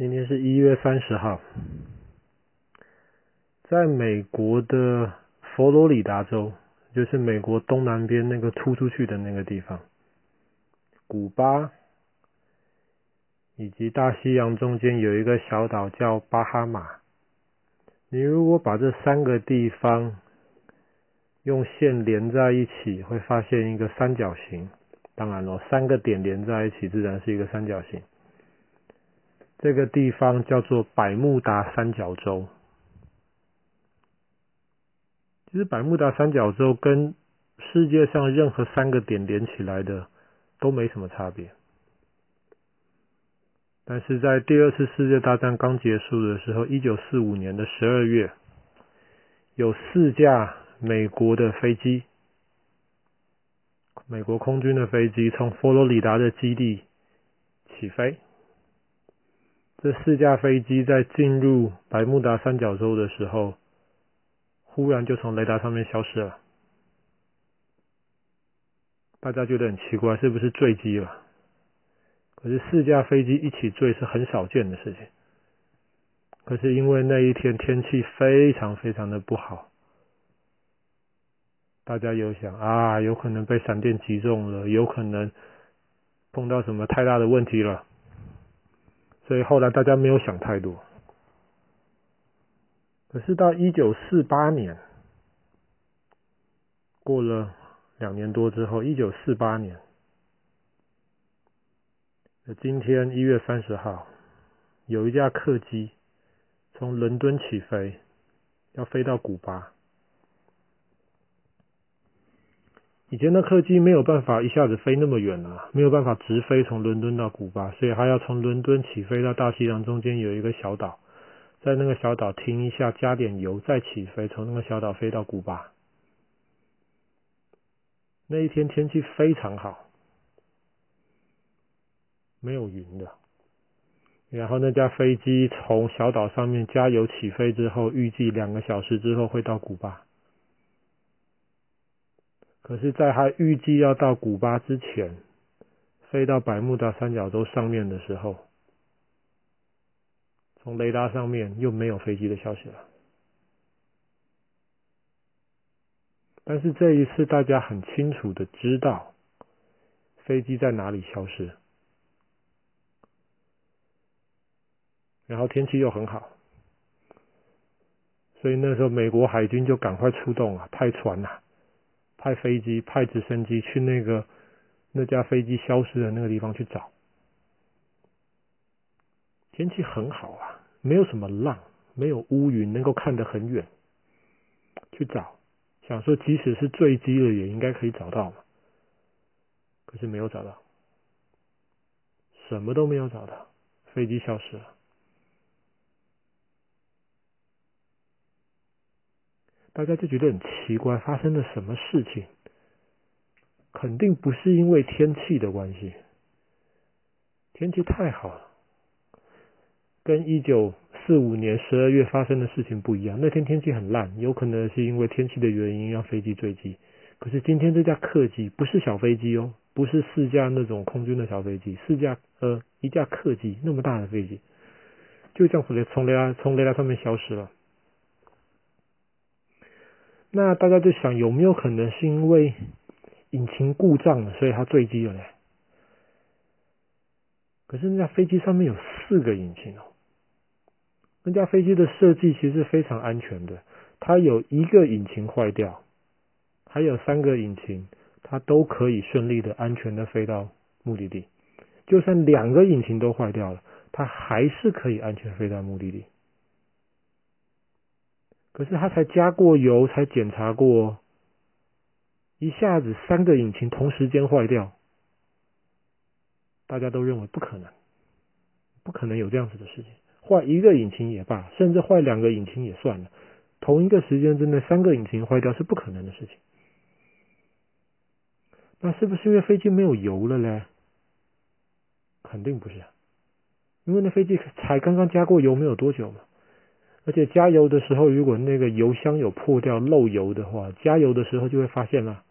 今天是一月三十号，在美国的佛罗里达州，就是美国东南边那个突出去的那个地方，古巴，以及大西洋中间有一个小岛叫巴哈马。你如果把这三个地方用线连在一起，会发现一个三角形。当然了，三个点连在一起，自然是一个三角形。这个地方叫做百慕达三角洲。其实百慕达三角洲跟世界上任何三个点连起来的都没什么差别。但是在第二次世界大战刚结束的时候，一九四五年的十二月，有四架美国的飞机，美国空军的飞机从佛罗里达的基地起飞。这四架飞机在进入百慕达三角洲的时候，忽然就从雷达上面消失了。大家觉得很奇怪，是不是坠机了？可是四架飞机一起坠是很少见的事情。可是因为那一天天气非常非常的不好，大家有想啊，有可能被闪电击中了，有可能碰到什么太大的问题了。所以后来大家没有想太多。可是到一九四八年，过了两年多之后，一九四八年，今天一月三十号，有一架客机从伦敦起飞，要飞到古巴。以前的客机没有办法一下子飞那么远啊，没有办法直飞从伦敦到古巴，所以还要从伦敦起飞到大西洋中间有一个小岛，在那个小岛停一下，加点油，再起飞，从那个小岛飞到古巴。那一天天气非常好，没有云的。然后那架飞机从小岛上面加油起飞之后，预计两个小时之后会到古巴。可是，在他预计要到古巴之前，飞到百慕达三角洲上面的时候，从雷达上面又没有飞机的消息了。但是这一次，大家很清楚的知道飞机在哪里消失，然后天气又很好，所以那时候美国海军就赶快出动了，派船了。派飞机、派直升机去那个那架飞机消失的那个地方去找。天气很好啊，没有什么浪，没有乌云，能够看得很远。去找，想说即使是坠机了，也应该可以找到嘛。可是没有找到，什么都没有找到，飞机消失了。大家就觉得很奇怪，发生了什么事情？肯定不是因为天气的关系，天气太好了，跟一九四五年十二月发生的事情不一样。那天天气很烂，有可能是因为天气的原因让飞机坠机。可是今天这架客机不是小飞机哦，不是四架那种空军的小飞机，四架呃一架客机那么大的飞机，就这样从雷从雷达从雷达上面消失了。那大家就想，有没有可能是因为引擎故障了，所以它坠机了呢？可是那架飞机上面有四个引擎哦，那架飞机的设计其实是非常安全的，它有一个引擎坏掉，还有三个引擎，它都可以顺利的、安全的飞到目的地。就算两个引擎都坏掉了，它还是可以安全飞到目的地。可是他才加过油，才检查过，一下子三个引擎同时间坏掉，大家都认为不可能，不可能有这样子的事情。坏一个引擎也罢，甚至坏两个引擎也算了，同一个时间之内三个引擎坏掉是不可能的事情。那是不是因为飞机没有油了嘞？肯定不是，因为那飞机才刚刚加过油没有多久嘛。而且加油的时候，如果那个油箱有破掉漏油的话，加油的时候就会发现了。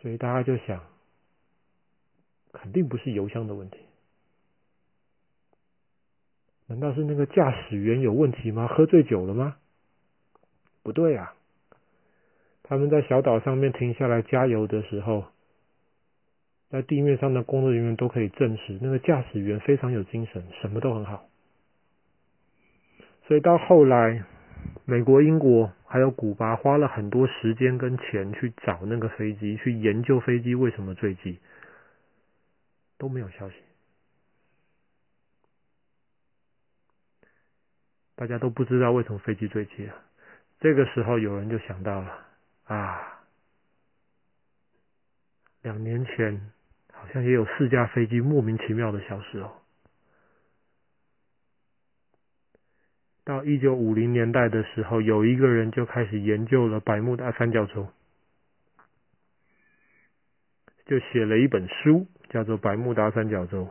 所以大家就想，肯定不是油箱的问题。难道是那个驾驶员有问题吗？喝醉酒了吗？不对啊！他们在小岛上面停下来加油的时候，在地面上的工作人员都可以证实，那个驾驶员非常有精神，什么都很好。所以到后来，美国、英国还有古巴花了很多时间跟钱去找那个飞机，去研究飞机为什么坠机，都没有消息。大家都不知道为什么飞机坠机了。这个时候，有人就想到了啊，两年前好像也有四架飞机莫名其妙的消失哦。到一九五零年代的时候，有一个人就开始研究了百慕达三角洲，就写了一本书，叫做《百慕达三角洲》，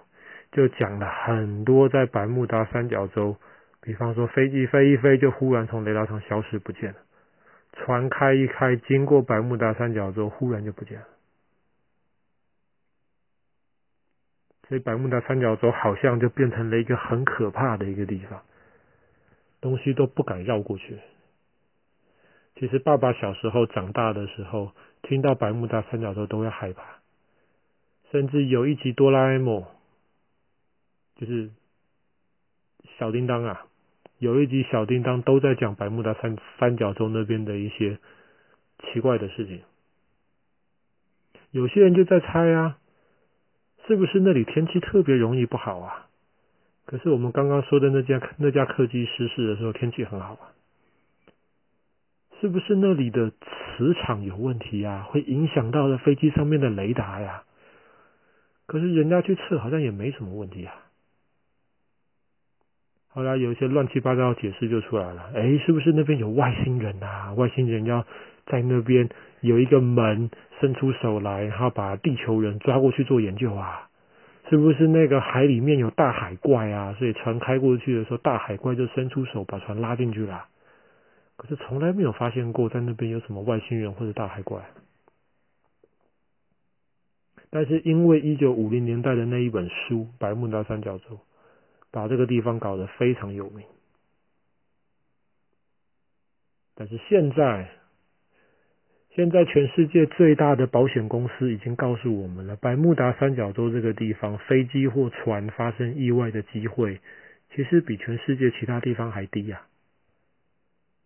就讲了很多在百慕达三角洲。比方说，飞机飞一飞，就忽然从雷达上消失不见了；船开一开，经过百慕达三角洲，忽然就不见了。所以，百慕达三角洲好像就变成了一个很可怕的一个地方，东西都不敢绕过去。其实，爸爸小时候长大的时候，听到百慕达三角洲都会害怕，甚至有一集哆啦 A 梦，就是小叮当啊。有一集小叮当都在讲百慕达三三角洲那边的一些奇怪的事情，有些人就在猜啊，是不是那里天气特别容易不好啊？可是我们刚刚说的那架那架客机失事的时候天气很好啊，是不是那里的磁场有问题啊？会影响到了飞机上面的雷达呀？可是人家去测好像也没什么问题啊。后来有一些乱七八糟的解释就出来了，哎，是不是那边有外星人啊？外星人要在那边有一个门，伸出手来，然后把地球人抓过去做研究啊？是不是那个海里面有大海怪啊？所以船开过去的时候，大海怪就伸出手把船拉进去了。可是从来没有发现过在那边有什么外星人或者大海怪。但是因为一九五零年代的那一本书《百慕达三角洲》。把这个地方搞得非常有名，但是现在，现在全世界最大的保险公司已经告诉我们了，百慕达三角洲这个地方飞机或船发生意外的机会，其实比全世界其他地方还低呀。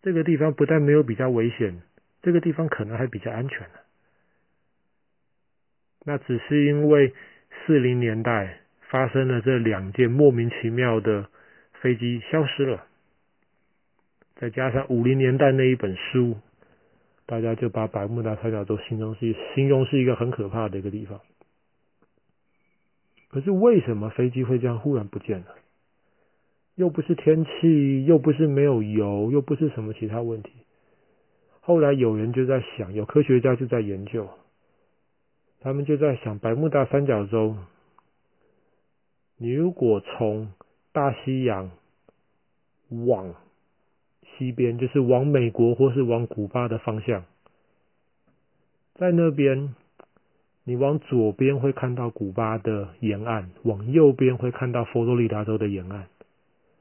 这个地方不但没有比较危险，这个地方可能还比较安全呢。那只是因为四零年代。发生了这两件莫名其妙的飞机消失了，再加上五零年代那一本书，大家就把百慕大三角洲形容是形容是一个很可怕的一个地方。可是为什么飞机会这样忽然不见了？又不是天气，又不是没有油，又不是什么其他问题。后来有人就在想，有科学家就在研究，他们就在想百慕大三角洲。你如果从大西洋往西边，就是往美国或是往古巴的方向，在那边，你往左边会看到古巴的沿岸，往右边会看到佛罗里达州的沿岸，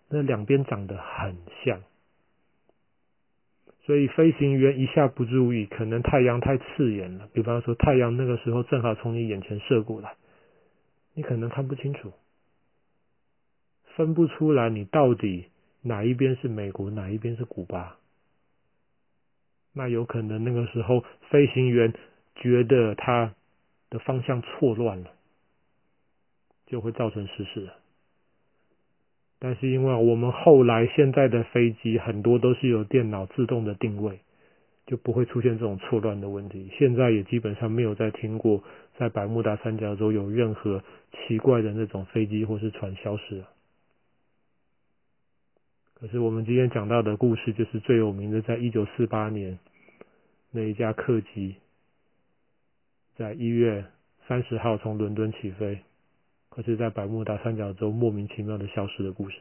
那两边长得很像，所以飞行员一下不注意，可能太阳太刺眼了，比方说太阳那个时候正好从你眼前射过来，你可能看不清楚。分不出来，你到底哪一边是美国，哪一边是古巴？那有可能那个时候飞行员觉得他的方向错乱了，就会造成失事。但是因为我们后来现在的飞机很多都是有电脑自动的定位，就不会出现这种错乱的问题。现在也基本上没有再听过在百慕达三角洲有任何奇怪的那种飞机或是船消失了。可是我们今天讲到的故事，就是最有名的，在一九四八年那一架客机，在一月三十号从伦敦起飞，可是在百慕达三角洲莫名其妙的消失的故事。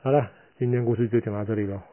好了，今天故事就讲到这里了。